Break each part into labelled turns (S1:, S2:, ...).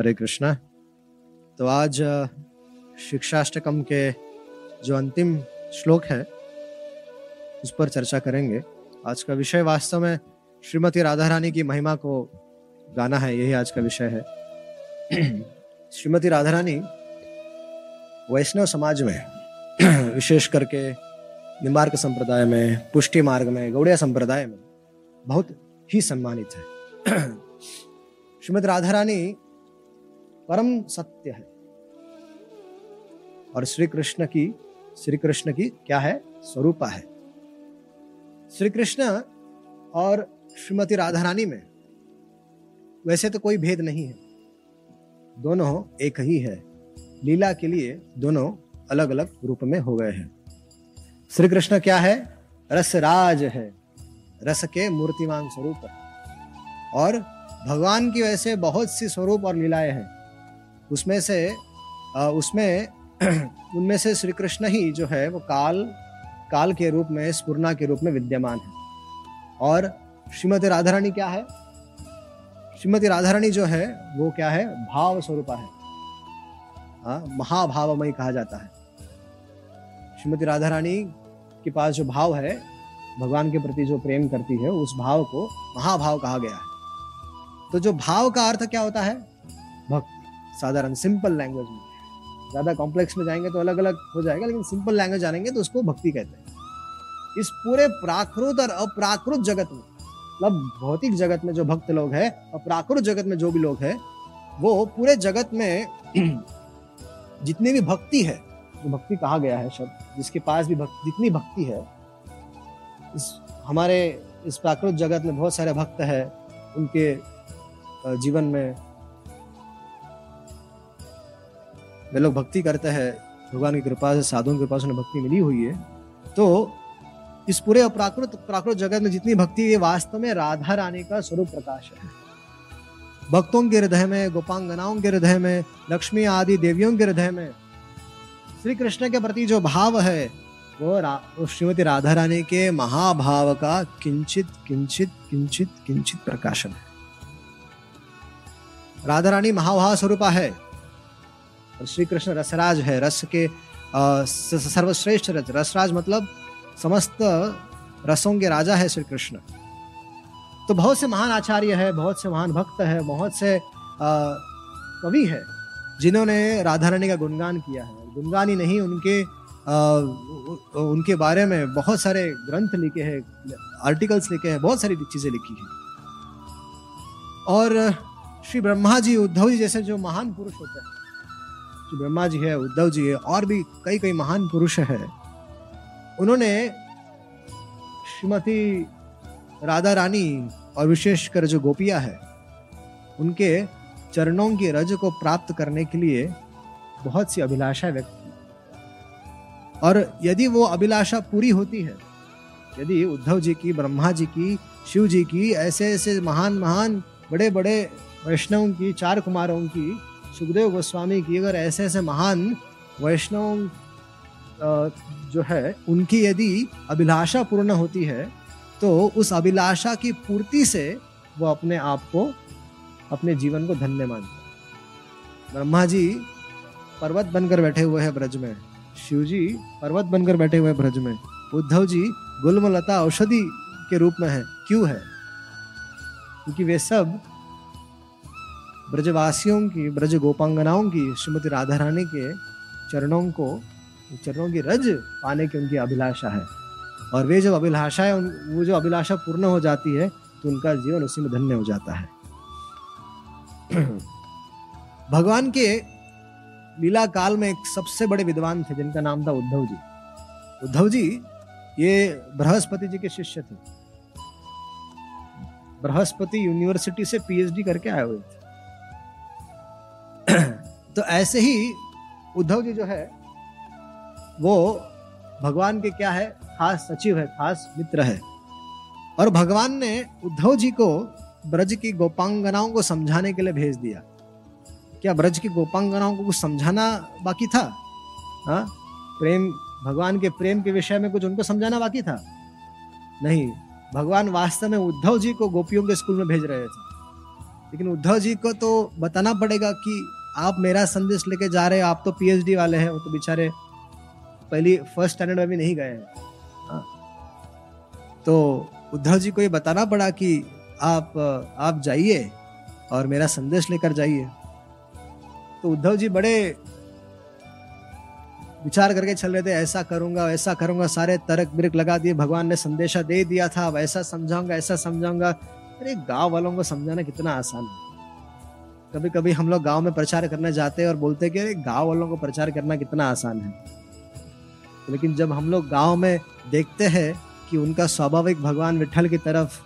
S1: हरे कृष्णा। तो आज शिक्षाष्टकम के जो अंतिम श्लोक है, उस पर चर्चा करेंगे। आज का विषय वास्तव में श्रीमती राधा रानी की महिमा को गाना है, यही आज का विषय है। श्रीमती राधा रानी वैष्णव समाज में, विशेष करके निम्बार्क संप्रदाय में, पुष्टि मार्ग में, गौड़िया संप्रदाय में बहुत ही सम्मानित है। श्रीमती राधा रानी परम सत्य है। और श्री कृष्ण की श्री कृष्ण की क्या है? स्वरूपा है। श्री कृष्ण और श्रीमती राधा रानी में वैसे तो कोई भेद नहीं है। दोनों एक ही है। लीला के लिए दोनों अलग अलग रूप में हो गए हैं। श्री कृष्ण क्या है? रसराज है। रस के मूर्तिमान स्वरूप और भगवान की वैसे बहुत सी स्वरूप और लीलाएँ हैं। उसमें से उसमें उनमें से श्री कृष्ण ही जो है वो काल काल के रूप में स्पूर्णा के रूप में विद्यमान है। और श्रीमती राधा रानी क्या है? श्रीमती राधा रानी जो है वो क्या है? भाव स्वरूपा है। हाँ, महाभावमयी कहा जाता है। श्रीमती राधा रानी के पास जो भाव है भगवान के प्रति जो प्रेम करती है उस भाव को महाभाव कहा गया है। तो जो भाव का अर्थ क्या होता है? भक्ति। साधारण सिंपल लैंग्वेज में। ज़्यादा कॉम्प्लेक्स में जाएँगे तो अलग अलग हो जाएगा, लेकिन सिंपल लैंग्वेज जानेंगे तो उसको भक्ति कहते हैं। इस पूरे प्राकृत और अप्राकृत जगत में मतलब भौतिक जगत में जो भक्त लोग हैं और प्राकृत जगत में जो भी लोग हैं, वो पूरे जगत में जितनी भी भक्ति है, जो भक्ति कहा गया है शब्द, जिसके पास भी भक्ति, जितनी भक्ति है, इस हमारे इस प्राकृत जगत में बहुत सारे भक्त हैं, उनके जीवन में वे लोग भक्ति करते हैं भगवान की कृपा से साधुओं की कृपा से उन्हें भक्ति मिली हुई है। तो इस पूरे प्राकृत प्राकृत जगत में जितनी भक्ति है वास्तव में राधा रानी का स्वरूप प्रकाश है। भक्तों के हृदय में गोपांगनाओं के हृदय में लक्ष्मी आदि देवियों के हृदय में श्री कृष्ण के प्रति जो भाव है वो, वो श्रीमती राधा रानी के महाभाव का किंचित किंचित किंचित किंचित प्रकाशन है। राधा रानी महाभाव स्वरूपा है। श्री कृष्ण रसराज है रस के सर्वश्रेष्ठ रस रसराज मतलब समस्त रसों के राजा है श्री कृष्ण तो बहुत से महान आचार्य है बहुत से महान भक्त है बहुत से कवि है जिन्होंने राधा रानी का गुणगान किया है। गुणगान ही नहीं उनके आ, उनके बारे में बहुत सारे ग्रंथ लिखे हैं आर्टिकल्स लिखे हैं बहुत सारी चीज़ें लिखी हैं। और श्री ब्रह्मा जी उद्धव जी जैसे जो महान पुरुष होते हैं जो ब्रह्मा जी है उद्धव जी है, और भी कई कई महान पुरुष है। उन्होंने श्रीमती राधा रानी और विशेषकर जो गोपिया है, उनके चरणों की रज को प्राप्त करने के लिए बहुत सी अभिलाषा व्यक्त की। और यदि वो अभिलाषा पूरी होती है, यदि उद्धव जी की ब्रह्मा जी की शिव जी की ऐसे ऐसे महान महान बड़े बड़े वैष्णव की, चार कुमारों की सुखदेव गोस्वामी की अगर ऐसे ऐसे महान वैष्णव जो है, उनकी यदि अभिलाषा पूर्ण होती है तो उस अभिलाषा की पूर्ति से वो अपने आप को, अपने जीवन को धन्य मानते ब्रह्मा जी पर्वत बनकर बैठे हुए हैं ब्रज में, शिव जी पर्वत बनकर बैठे हुए हैं ब्रज में, उद्धव जी गुलमलता औषधि के रूप में है, क्यों है? क्योंकि वे सब ब्रजवासियों की ब्रज गोपांगनाओं की, श्रीमती राधा रानी के चरणों को, चरणों की रज पाने की उनकी अभिलाषा है। और वे जब अभिलाषा है वो जो अभिलाषा पूर्ण हो जाती है तो उनका जीवन उसी में धन्य हो जाता है। भगवान के लीला काल में एक सबसे बड़े विद्वान थे, जिनका नाम था उद्धव जी। उद्धव जी, ये बृहस्पति जी के शिष्य थे। बृहस्पति यूनिवर्सिटी से पीएचडी करके आए हुए थे। तो ऐसे ही उद्धव जी जो है, वो भगवान के क्या है, खास सचिव है, खास मित्र है। और भगवान ने उद्धव जी को ब्रज की गोपांगनाओं को समझाने के लिए भेज दिया। क्या ब्रज की गोपांगनाओं को कुछ समझाना बाकी था? हा? प्रेम, भगवान के प्रेम के विषय में कुछ उनको समझाना बाकी था? नहीं, भगवान वास्तव में उद्धव जी को गोपियों के स्कूल में भेज रहे थे। लेकिन उद्धव जी को तो बताना पड़ेगा कि आप मेरा संदेश लेके जा रहे हैं, आप तो पीएचडी वाले हैं, वो तो बेचारे पहली फ़र्स्ट स्टैंडर्ड में भी नहीं गए हैं। हाँ। तो उद्धव जी को ये बताना पड़ा कि आप आप जाइए और मेरा संदेश लेकर जाइए। तो उद्धव जी बड़े विचार करके चल रहे थे, ऐसा करूँगा ऐसा करूँगा, सारे तरक बिरक लगा दिए, भगवान ने संदेशा दे दिया था, अब ऐसा समझाऊँगा ऐसा समझाऊँगा। अरे गाँव वालों को समझाना कितना आसान है। कभी कभी हम लोग गाँव में प्रचार करने जाते हैं और बोलते हैं कि गाँव वालों को प्रचार करना कितना आसान है। लेकिन जब हम लोग गाँव में देखते हैं कि उनका स्वाभाविक भगवान विठल की तरफ़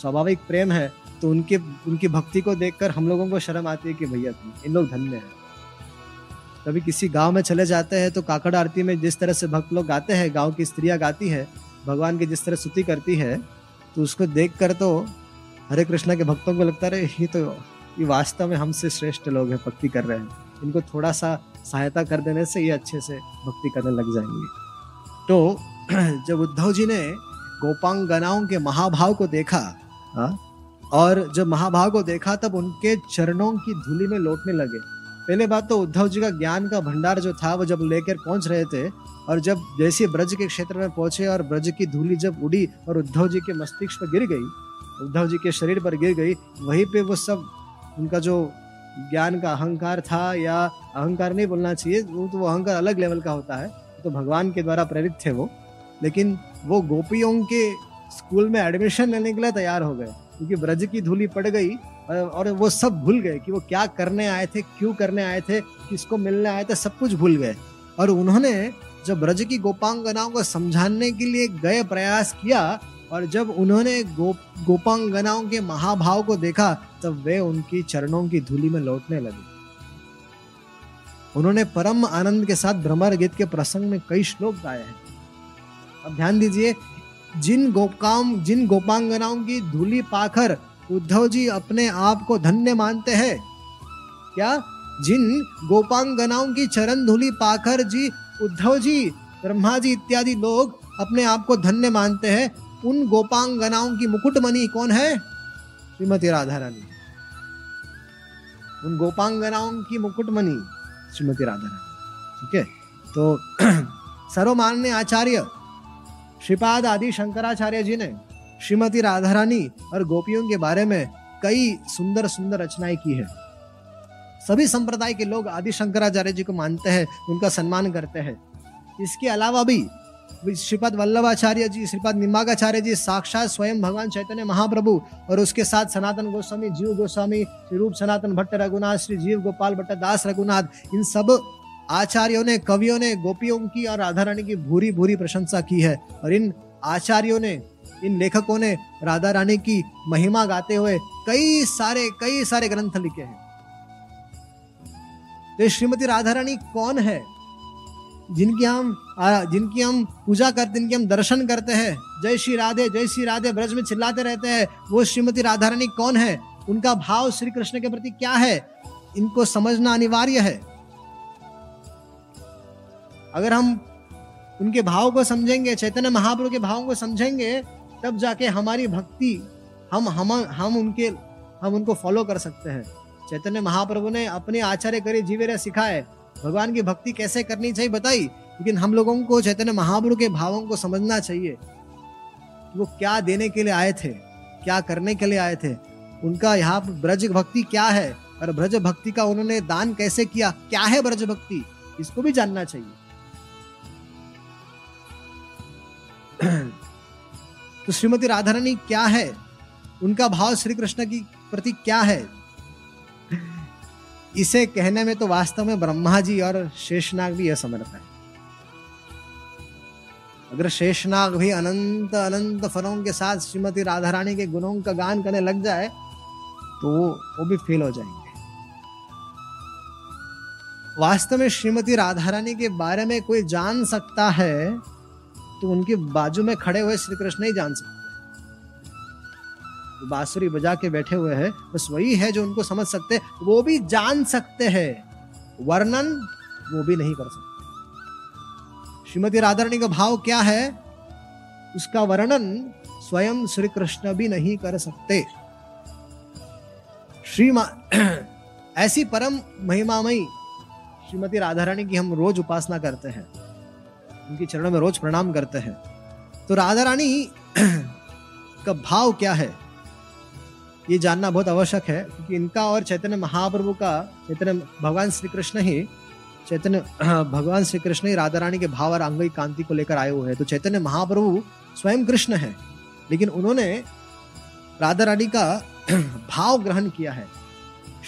S1: स्वाभाविक प्रेम है तो उनके, उनकी भक्ति को देखकर हम लोगों को शर्म आती है कि भैया, इन लोग धन्य हैं। कभी किसी गाँव में चले जाते हैं तो काकड़ आरती में जिस तरह से भक्त लोग गाते हैं, गाँव की स्त्रियाँ गाती है, भगवान की जिस तरह स्तुति करती है तो उसको देख कर तो हरे कृष्णा के भक्तों को लगता है ये तो ये वास्तव में हमसे श्रेष्ठ लोग हैं, भक्ति कर रहे हैं इनको थोड़ा सा सहायता कर देने से ये अच्छे से भक्ति करने लग जाएँगे तो जब उद्धव जी ने गोपांगनाओं के महाभाव को देखा, हा? और जब महाभाव को देखा, तब उनके चरणों की धूली में लौटने लगे पहले बात तो उद्धव जी का ज्ञान का भंडार जो था, वो जब लेकर पहुँच रहे थे, और जब जैसे ब्रज के क्षेत्र में पहुँचे और ब्रज की धूली जब उड़ी और उद्धव जी के मस्तिष्क पर गिर गई, उद्धव जी के शरीर पर गिर गई, वहीं पे वो सब उनका जो ज्ञान का अहंकार था या अहंकार नहीं बोलना चाहिए, वो तो वो अहंकार अलग लेवल का होता है। तो भगवान के द्वारा प्रेरित थे वो। लेकिन वो गोपियों के स्कूल में एडमिशन लेने के लिए तैयार हो गए, क्योंकि ब्रज की धूली पड़ गई और वो सब भूल गए कि वो क्या करने आए थे, क्यों करने आए थे, किसको मिलने आए थे, सब कुछ भूल गए। और उन्होंने जब ब्रज की गोपांगनाओं को समझाने के लिए गए प्रयास किया और जब उन्होंने गो गोपांगनाओं के महाभाव को देखा, तब वे उनकी चरणों की धूली में लौटने लगे। उन्होंने परम आनंद के साथ भ्रमर गीत के प्रसंग में कई श्लोक गाए हैं। अब ध्यान दीजिए, जिन गोपाम जिन गोपांगनाओं की धूली पाकर उद्धव जी अपने आप को धन्य मानते हैं, क्या जिन गोपांगनाओं की चरण धूली पाकर जी, उद्धव जी, ब्रह्मा जी इत्यादि लोग अपने आप को धन्य मानते हैं उन गोपांगनाओं की मुकुटमणि कौन है? श्रीमती राधा रानी। उन गोपांगनाओं की मुकुटमणि, श्रीमती राधा रानी। ठीक है? तो सर्वमान्य आचार्य, श्रीपाद आदि शंकराचार्य जी ने श्रीमती राधा रानी और गोपियों के बारे में कई सुंदर सुंदर रचनाएँ की है। सभी संप्रदाय के लोग आदि शंकराचार्य जी को मानते हैं, उनका सम्मान करते हैं। इसके अलावा भी श्रीपद वल्लभाचार्य जी, श्रीपद निम्बागाचार्य जी, साक्षात स्वयं भगवान चैतन्य महाप्रभु और उसके साथ सनातन गोस्वामी, जीव गोस्वामी श्री रूप सनातन भट्ट रघुनाथ, श्री जीव गोपाल भट्ट, दास रघुनाथ, इन सब आचार्यों ने, कवियों ने, गोपियों की और राधा रानी की भूरी भूरी प्रशंसा की है। और इन आचार्यों ने, इन लेखकों ने राधा रानी की महिमा गाते हुए कई सारे कई सारे ग्रंथ लिखे हैं। तो श्रीमती राधा रानी कौन है? जिनकी हम जिनकी हम पूजा करते, जिनकी हम दर्शन करते हैं, जय श्री राधे, जय श्री राधे, ब्रज में चिल्लाते रहते हैं, वो श्रीमती राधा रानी कौन है? उनका भाव श्री कृष्ण के प्रति क्या है? इनको समझना अनिवार्य है। अगर हम उनके भाव को समझेंगे, चैतन्य महाप्रभु के भावों को समझेंगे, तब जाके हमारी भक्ति, हम हम हम उनके, हम उनको फॉलो कर सकते हैं। चैतन्य महाप्रभु ने अपने आचार्य करे, जीवे सिखाए। भगवान की भक्ति कैसे करनी चाहिए बताई? लेकिन हम लोगों को चैतन्य महाप्रभु के भावों को समझना चाहिए। वो क्या देने के लिए आए थे? क्या करने के लिए आए थे? उनका यहाँ ब्रज भक्ति क्या है? और ब्रज भक्ति का उन्होंने दान कैसे किया? क्या है ब्रज भक्ति? इसको भी जानना चाहिए। तो श्रीमती राधा रानी क्या है? उनका भाव श्री कृष्ण की प्रति क्या है? इसे कहने में तो वास्तव में ब्रह्मा जी और शेषनाग भी असमर्थ है। अगर शेषनाग भी अनंत अनंत फलों के साथ श्रीमती राधा रानी के गुणों का गान करने लग जाए तो वो भी फेल हो जाएँगे। वास्तव में श्रीमती राधा रानी के बारे में कोई जान सकता है तो उनके बाजू में खड़े हुए श्री कृष्ण ही जान सकते। बांसुरी बजा के बैठे हुए हैं, बस वही है जो उनको समझ सकते वो भी जान सकते हैं। वर्णन वो भी नहीं कर सकते। श्रीमती राधारणी का भाव क्या है? उसका वर्णन स्वयं श्री कृष्ण भी नहीं कर सकते। श्री ऐसी परम महिमामयी श्रीमती राधा रानी की हम रोज उपासना करते हैं। उनकी चरणों में रोज प्रणाम करते हैं। तो राधा रानी का भाव क्या है? ये जानना बहुत आवश्यक है, क्योंकि इनका और चैतन्य महाप्रभु का, चैतन्य भगवान श्री कृष्ण ही, चैतन्य भगवान श्री कृष्ण ही राधा रानी के भाव और अंग कांति को लेकर आए हुए हैं। तो चैतन्य महाप्रभु स्वयं कृष्ण है, लेकिन उन्होंने राधा रानी का भाव ग्रहण किया है।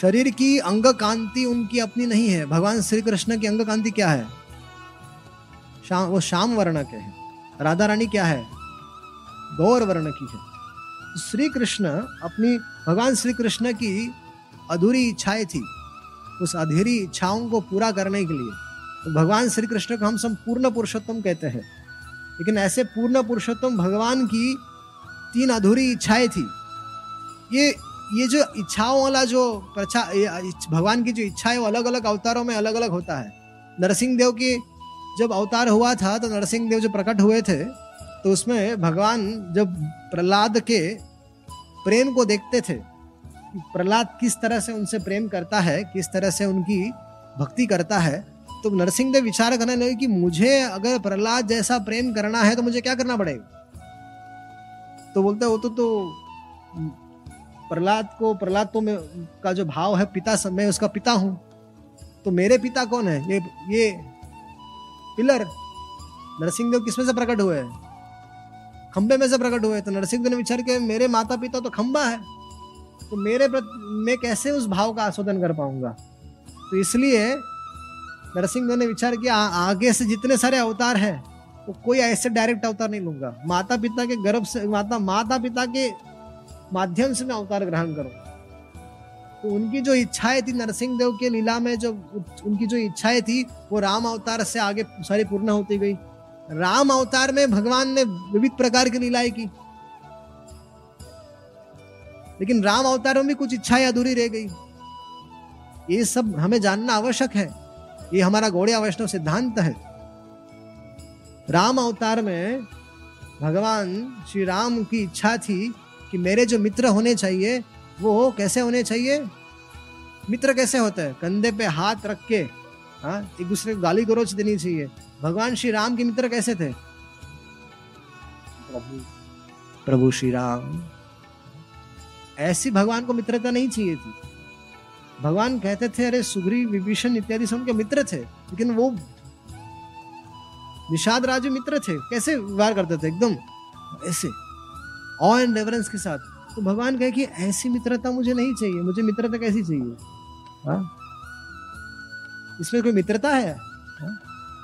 S1: शरीर की अंग कांति उनकी अपनी नहीं है। भगवान श्री कृष्ण की अंग कांति क्या है? शाम वो श्याम वर्ण के है। राधा रानी क्या है? गौर वर्ण की है। श्री कृष्ण अपनी भगवान श्री कृष्ण की अधूरी इच्छाएँ थी, उस अधूरी इच्छाओं को पूरा करने के लिए। तो भगवान श्री कृष्ण को हम सब पूर्ण पुरुषोत्तम कहते हैं। लेकिन ऐसे पूर्ण पुरुषोत्तम भगवान की तीन अधूरी इच्छाएँ थी। ये ये जो इच्छाओं वाला जो प्रचा भगवान की जो इच्छा है वो अलग अलग अवतारों में अलग अलग होता है। नरसिंह देव की जब अवतार हुआ था तो नरसिंह देव जो प्रकट हुए थे तो उसमें भगवान जब प्रहलाद के प्रेम को देखते थे प्रहलाद किस तरह से उनसे प्रेम करता है किस तरह से उनकी भक्ति करता है तो नरसिंह देव विचार करने लगे कि मुझे अगर प्रहलाद जैसा प्रेम करना है तो मुझे क्या करना पड़ेगा? तो बोलते वो तो, तो प्रहलाद को प्रहलाद तो में का जो भाव है पिता मैं उसका पिता हूँ। तो मेरे पिता कौन है? ये ये पिलर नरसिंह देव किसमें से प्रकट हुए खंबे में से प्रकट हुए तो नरसिंह ने विचार के मेरे माता पिता तो खंबा है तो मेरे प्रति, मैं कैसे उस भाव का आस्वादन कर पाऊँगा? तो इसलिए नरसिंह ने विचार किया आगे से जितने सारे अवतार हैं, वो कोई ऐसे डायरेक्ट अवतार नहीं लूँगा। माता पिता के गर्भ से, माता माता पिता के माध्यम से मैं अवतार ग्रहण करूँ। तो उनकी जो इच्छाएँ थी नरसिंह देव के लीला में, जो उनकी जो इच्छाएँ थी, वो राम अवतार से आगे सारी पूर्ण होती गई। राम अवतार में भगवान ने विविध प्रकार की लीलाएँ की। लेकिन राम अवतार में भी कुछ इच्छाएँ अधूरी रह गई। ये सब हमें जानना आवश्यक है। ये हमारा गौड़िया वैष्णव सिद्धांत है। राम अवतार में भगवान श्री राम की इच्छा थी कि मेरे जो मित्र होने चाहिए, वो कैसे होने चाहिए? मित्र कैसे होते हैं? कंधे पे हाथ रख के हाँ? एक दूसरे को गाली गरोच देनी चाहिए। भगवान श्री राम के मित्र कैसे थे? प्रभु। प्रभु श्री राम। ऐसी भगवान को मित्रता नहीं चाहिए थी। भगवान कहते थे अरे सुग्री विभीषण इत्यादि सब उनके मित्र थे लेकिन वो निषाद राज मित्र थे। कैसे व्यवहार करते थे एकदम? ऐसे। ऑ एंड रेवरेंस के साथ। तो भगवान कहे कि ऐसी मित्रता मुझे नहीं चाहिए। मुझे मित्रता कैसी चाहिए? हा? इसमें कोई मित्रता है?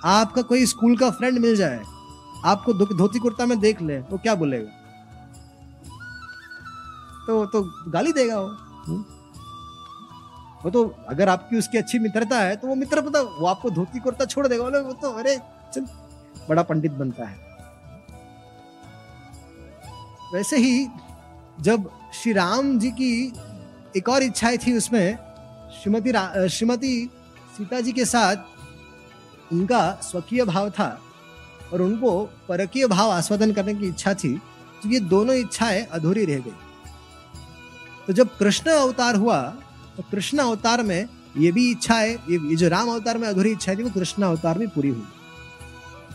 S1: आपका कोई स्कूल का फ्रेंड मिल जाए आपको धोती कुर्ता में देख ले वो क्या बोलेगा? तो तो गाली देगा वो। हम्म? वो तो अगर आपकी उसकी अच्छी मित्रता है तो वो मित्र पता वो आपको धोती कुर्ता छोड़ देगा। वो तो अरे चल बड़ा पंडित बनता है। वैसे ही जब श्री राम जी की एक और इच्छाएँ थी उसमें श्रीमती श्रीमती सीता जी के साथ उनका स्वकीय भाव था और उनको परकीय भाव आस्वादन करने की इच्छा थी तो ये दोनों इच्छाएँ अधूरी रह गई। तो जब कृष्ण अवतार हुआ तो कृष्ण अवतार में ये भी इच्छा है ये जो राम अवतार में अधूरी इच्छा थी, वो कृष्ण अवतार में पूरी हुई।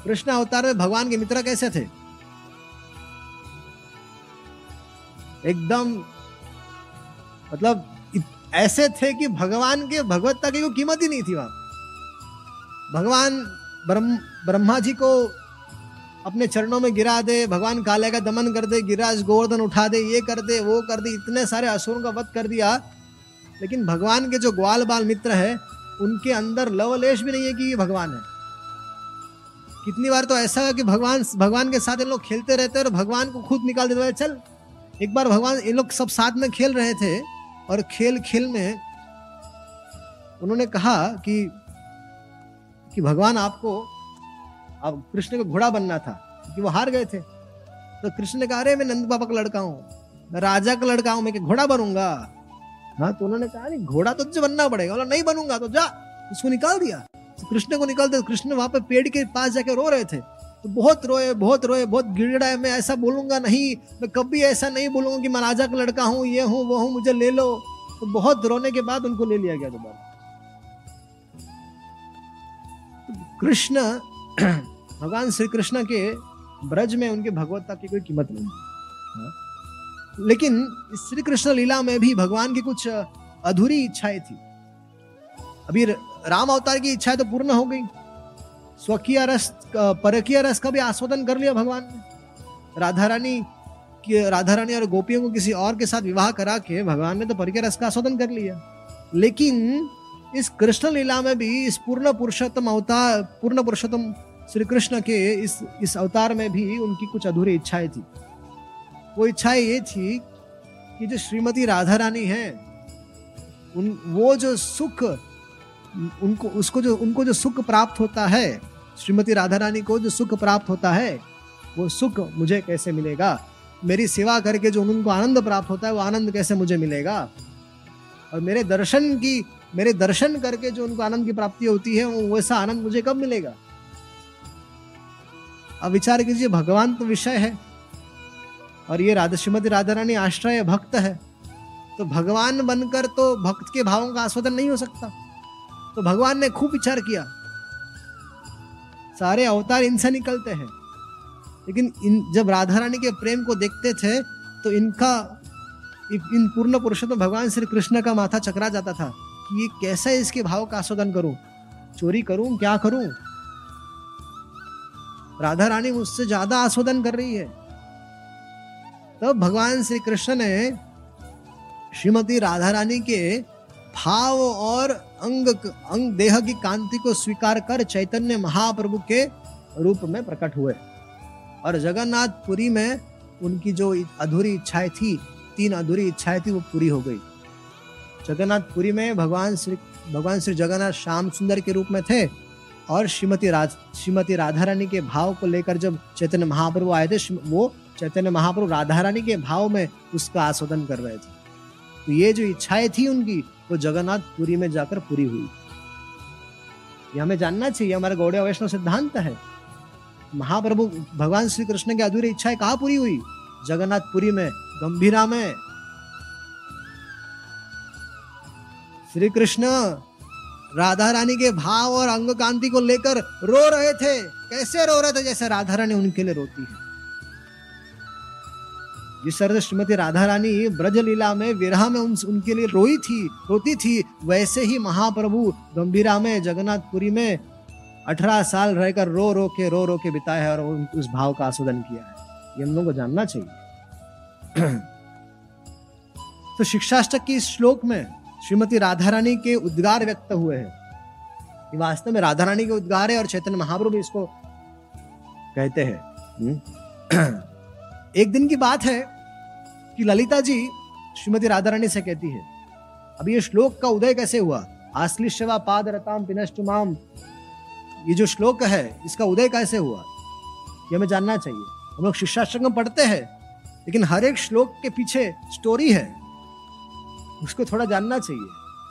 S1: कृष्ण अवतार में भगवान के मित्र कैसे थे? एकदम मतलब ऐसे थे कि भगवान के भगवत्ता की कोई कीमत ही नहीं थी वहाँ। भगवान ब्रह्म, ब्रह्मा जी को अपने चरणों में गिरा दे, भगवान काले का दमन कर दे गिराज गोवर्धन उठा दे, ये कर दे, वो कर दे, इतने सारे असुरों का वध कर दिया। लेकिन भगवान के जो ग्वाल बाल मित्र है, उनके अंदर लवलेश भी नहीं है कि ये भगवान है। कितनी बार तो ऐसा है कि भगवान भगवान के साथ इन लोग खेलते रहते और भगवान को खुद निकाल देते चल, एक बार भगवान, ये लोग सब साथ में खेल रहे थे और खेल खेल में उन्होंने कहा कि कि भगवान आपको अब कृष्ण को घोड़ा बनना था, कि वो हार गए थे। तो कृष्ण ने कहा, अरे, मैं नंद बाबा का लड़का हूँ, मैं राजा का लड़का हूँ, मैं घोड़ा बनूँगा। हाँ तो उन्होंने कहा नहीं घोड़ा तो तुझे बनना पड़ेगा। बोला, नहीं बनूँगा तो जा उसको निकाल दिया। तो कृष्ण को निकाल दिया कृष्ण वहाँ पे पेड़ के पास जाके रो रहे थे। तो बहुत रोए बहुत रोए, बहुत गिड़गिड़ाए मैं ऐसा बोलूँगा नहीं। मैं कभी ऐसा नहीं बोलूँगा कि मैं राजा का लड़का हूँ, ये हूँ, वो हूँ, मुझे ले लो। तो बहुत रोने के बाद उनको ले लिया गया दोबारा। कृष्ण, भगवान श्री कृष्ण के ब्रज में उनके भगवत्ता की कोई कीमत नहीं हाँ? लेकिन श्री कृष्ण लीला में भी भगवान की कुछ अधूरी इच्छाएँ थी। अभी राम अवतार की इच्छाएँ तो पूर्ण हो गई। स्वकीय रस परकीय रस का भी आस्वादन कर लिया भगवान ने। राधा रानी राधा रानी और गोपियों को किसी और के साथ विवाह करा के भगवान ने तो परकीय रस का आस्वादन कर लिया। लेकिन इस कृष्ण लीला में भी, इस पूर्ण पुरुषोत्तम अवतार, पूर्ण पुरुषोत्तम श्री कृष्ण के इस इस अवतार में भी उनकी कुछ अधूरी इच्छाएँ थी। वो इच्छाएँ ये थी कि जो श्रीमती राधा रानी है, उन, वो जो सुख उनको, उसको जो, उनको जो सुख प्राप्त होता है, श्रीमती राधा रानी को जो सुख प्राप्त होता है, वो सुख मुझे कैसे मिलेगा? मेरी सेवा करके जो उनको आनंद प्राप्त होता है, वो आनंद कैसे मुझे मिलेगा? और मेरे दर्शन की, मेरे दर्शन करके जो उनको आनंद की प्राप्ति होती है, वो वैसा आनंद मुझे कब मिलेगा? अब विचार कीजिए, भगवान तो विषय है, और ये राधा, श्रीमती राधा रानी आश्रय भक्त है तो भगवान बनकर तो भक्त के भावों का आस्वादन नहीं हो सकता। तो भगवान ने खूब विचार किया। सारे अवतार इनसे निकलते हैं। लेकिन इन, जब राधा रानी के प्रेम को देखते थे तो इनका, इन पूर्ण पुरुषों तो भगवान श्री कृष्ण का माथा चकरा जाता था कि ये कैसे इसके भाव का आस्वादन करूँ? चोरी करूँ? क्या करूँ? राधा रानी मुझसे ज़्यादा आस्वादन कर रही है। तब तो भगवान श्री कृष्ण ने श्रीमती राधा रानी के भाव और अंग अंग देह की कांति को स्वीकार कर चैतन्य महाप्रभु के रूप में प्रकट हुए। और जगन्नाथपुरी में उनकी जो अधूरी इच्छाएँ थी, तीन अधूरी इच्छाएँ थी, वो पूरी हो गई। जगन्नाथपुरी में भगवान श्री भगवान श्री जगन्नाथ श्याम सुंदर के रूप में थे और श्रीमती राज श्रीमती राधा रानी के भाव को लेकर जब चैतन्य महाप्रभु आए थे वो चैतन्य महाप्रभु राधा रानी के भाव में उसका आस्वादन कर रहे थे। तो ये जो इच्छाएँ थी उनकी वो जगन्नाथपुरी में जाकर पूरी हुई। ये हमें जानना चाहिए, हमारा गौड़े वैष्णव सिद्धांत है। महाप्रभु, भगवान श्री कृष्ण की अधूरी इच्छाएँ कहा पूरी हुई? जगन्नाथपुरी में, गंभीरा में। श्री कृष्ण राधा रानी के भाव और अंग कांति को लेकर रो रहे थे। कैसे रो रहे थे जैसे राधा रानी उनके लिए रोती है? जिस तरह श्रीमती राधा रानी ब्रज लीला में विरह में उन, उनके लिए रोई थी रोती थी। वैसे ही महाप्रभु गंभीरा में जगन्नाथपुरी में अठारह साल रहकर रो रो के रो रो के बिताए और उस भाव का आस्वादन किया है। ये हम लोग को जानना चाहिए। तो शिक्षाष्टक की इस श्लोक में श्रीमती राधा रानी के उद्गार व्यक्त हुए हैं। वास्तव में राधा रानी के उद्गार है और चैतन्य महाप्रभु इसको कहते हैं। हम्म। एक दिन की बात है कि ललिता जी, श्रीमती राधा रानी से कहती है, अब ये श्लोक का उदय कैसे हुआ? आश्लिशवा पाद रताम पिनष्टुमाम ये जो श्लोक है, इसका उदय कैसे हुआ? ये हमें जानना चाहिए। हम लोग शिक्षाश्रम में पढ़ते हैं, लेकिन हर एक श्लोक के पीछे स्टोरी है। उसको थोड़ा जानना चाहिए।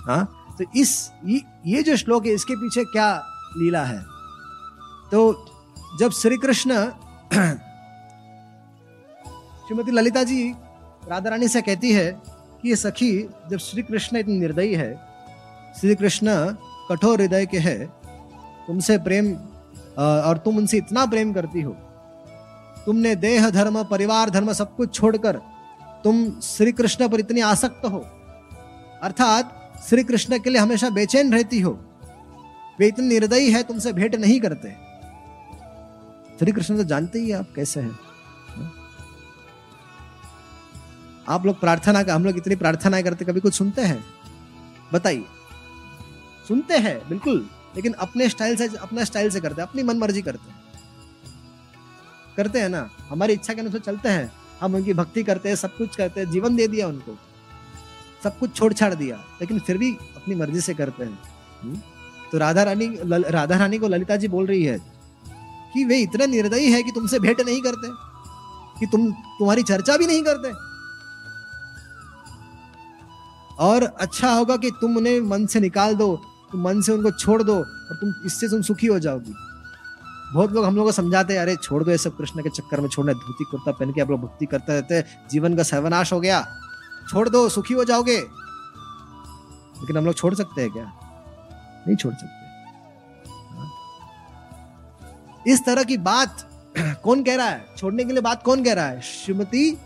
S1: हाँ? तो इस ये जो श्लोक है, इसके पीछे क्या लीला है? तो जब श्री कृष्ण श्रीमती ललिता जी राधा रानी से कहती है कि ये सखी, जब श्री कृष्ण इतनी निर्दयी है श्री कृष्ण कठोर हृदय के है, तुमसे प्रेम और तुम उनसे इतना प्रेम करती हो। तुमने देह, धर्म, परिवार, धर्म सब कुछ छोड़कर तुम श्री कृष्ण पर इतनी आसक्त हो। अर्थात श्री कृष्ण के लिए हमेशा बेचैन रहती हो। वे इतनी निर्दयी है, तुमसे भेंट नहीं करते। श्री कृष्ण तो जानते ही आप कैसे हैं। आप लोग प्रार्थना का हम लोग इतनी प्रार्थनाएँ करते, कभी कुछ सुनते हैं? बताइए। सुनते हैं, बिल्कुल। लेकिन अपने स्टाइल से, अपना स्टाइल से करते हैं, अपनी मन मर्ज़ी करते हैं। करते हैं ना? हमारी इच्छा के अनुसार चलते हैं। हम उनकी भक्ति करते हैं, सब कुछ करते हैं, जीवन दे दिया उनको। सब कुछ छोड़ छाड़ दिया, लेकिन फिर भी अपनी मर्ज़ी से करते हैं। हम्म? तो राधा रानी राधा रानी को ललिता जी बोल रही है कि वे इतने निर्दयी है कि तुमसे भेंट नहीं करते, कि तुम, तुम्हारी चर्चा भी नहीं करते। और अच्छा होगा कि तुम उन्हें मन से निकाल दो, तुम मन से उनको छोड़ दो और तुम इससे तुम सुखी हो जाओगी। बहुत लोग हम लोग को समझाते हैं, अरे, छोड़ दो ये सब कृष्ण के चक्कर में, छोड़ना, धोती, कुर्ता पहन के आप लोग भक्ति करते रहते हैं, जीवन का सर्वनाश हो गया। छोड़ दो, सुखी हो जाओगे। लेकिन हम लोग छोड़ सकते हैं क्या? नहीं छोड़ सकते। हाँ। इस तरह की बात कौन कह रहा है? छोड़ने के लिए बात कौन कह रहा है? श्रीमती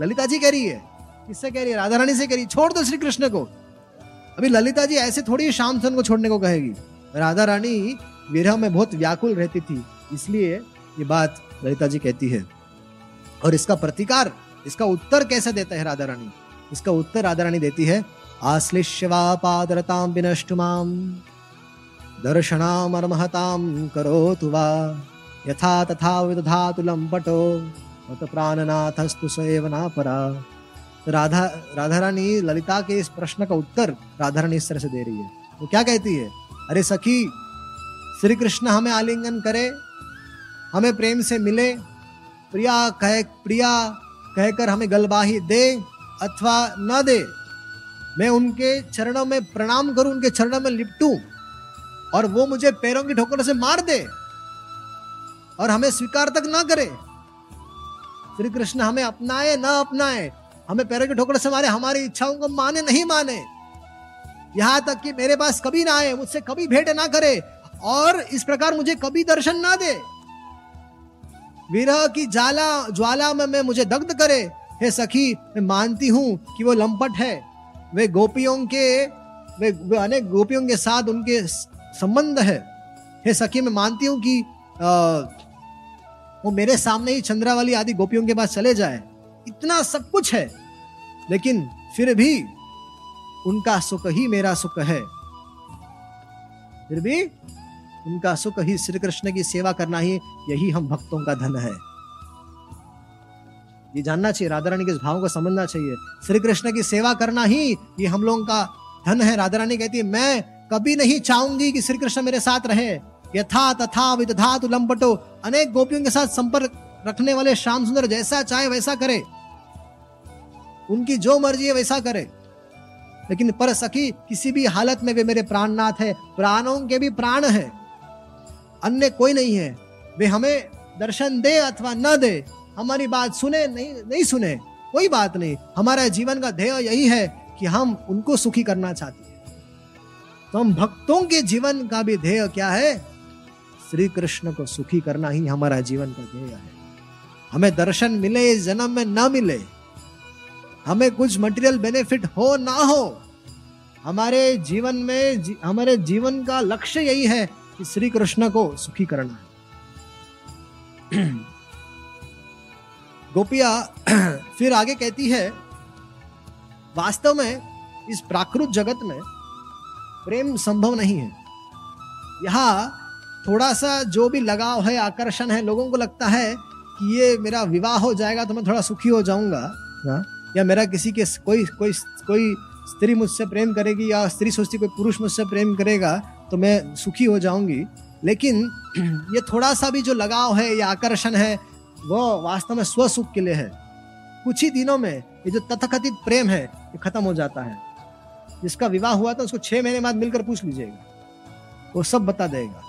S1: ललिता जी कह रही है। किससे कह रही है? राधा रानी से कह रही छोड़ दो श्री कृष्ण को। अभी ललिता जी ऐसे थोड़ी शाम सन को छोड़ने को कहेगी। राधा रानी विरह में बहुत व्याकुल रहती थी, इसलिए ये बात ललिता जी कहती है। और इसका प्रतिकार, इसका उत्तर कैसे देता है राधा रानी इसका उत्तर राधा रानी देती है आश्लिष्यवा पादरताम विनष्टुमाम दर्शनामर्महताम करोतु वा, यथा तथा विदधातु लंपटो मत प्राणनाथस्तु सेवना परा राधा राधा रानी ललिता के इस प्रश्न का उत्तर राधा रानी इस तरह से दे रही है। वो क्या कहती है? अरे सखी श्री कृष्ण हमें आलिंगन करे, हमें प्रेम से मिले, प्रिया कह, प्रिया कहकर हमें गलबाही दे अथवा न दे, मैं उनके चरणों में प्रणाम करूँ, उनके चरणों में लिपटू और वो मुझे पैरों की ठोकर से मार दे और हमें स्वीकार तक ना करे। श्री कृष्ण हमें अपनाए, ना अपनाए हमें पैरों के ठोकर से मारे हमारी इच्छाओं को माने नहीं माने। यहाँ तक कि मेरे पास कभी ना आए मुझसे कभी भेंट ना करे और इस प्रकार मुझे कभी दर्शन ना दे। विरह की जाला ज्वाला में मैं मुझे दग्ध करे। हे सखी मैं मानती हूँ कि वो लंपट है। वे गोपियों के वे, वे अनेक गोपियों के साथ उनके संबंध है। हे सखी मैं मानती हूँ कि आ, वो मेरे सामने ही चंद्रावली आदि गोपियों के पास चले जाए। इतना सब कुछ है, लेकिन फिर भी उनका सुख ही मेरा सुख है। फिर भी उनका सुख ही श्री कृष्ण की सेवा करना ही, यही हम भक्तों का धन है। ये जानना चाहिए राधा रानी के भाव को समझना चाहिए। श्री कृष्ण की सेवा करना ही ये हम लोगों का धन है। राधा रानी कहती है, मैं कभी नहीं चाहूँगी कि श्री कृष्ण मेरे साथ रहे। यथा तथा विदधा लंबटो अनेक गोपियों के साथ संपर्क रखने वाले श्याम सुंदर जैसा चाहे वैसा करे। उनकी जो मर्ज़ी है वैसा करे। लेकिन पर सखी, किसी भी हालत में वे मेरे प्राणनाथ है। प्राणों के भी प्राण है। अन्य कोई नहीं है। वे हमें दर्शन दे अथवा न दे, हमारी बात सुने, नहीं नहीं सुने, कोई बात नहीं। हमारा जीवन का ध्येय यही है कि हम उनको सुखी करना चाहते हैं। तो हम भक्तों के जीवन का भी ध्येय क्या है? श्री कृष्ण को सुखी करना ही हमारा जीवन का ध्येय है। हमें दर्शन मिले इस जन्म में न मिले। हमें कुछ मटेरियल बेनिफिट हो ना हो हमारे जीवन में जी, हमारे जीवन का लक्ष्य यही है कि श्री कृष्ण को सुखी करना है। गोपिया फिर आगे कहती है वास्तव में इस प्राकृत जगत में प्रेम संभव नहीं है। यहाँ थोड़ा सा जो भी लगाव है आकर्षण है लोगों को लगता है कि ये मेरा विवाह हो जाएगा तो मैं थोड़ा सुखी हो जाऊँगा हाँ? या मेरा किसी के कोई कोई कोई स्त्री मुझसे प्रेम करेगी या स्त्री सोचती कोई पुरुष मुझसे प्रेम करेगा तो मैं सुखी हो जाऊँगी। लेकिन ये थोड़ा सा भी जो लगाव है, या आकर्षण है, वो वास्तव में स्व सुख के लिए है। कुछ ही दिनों में ये जो तथकथित प्रेम है, ये खत्म हो जाता है। जिसका विवाह हुआ था, उसको छह महीने बाद मिलकर पूछ लीजिएगा। वो सब बता देगा।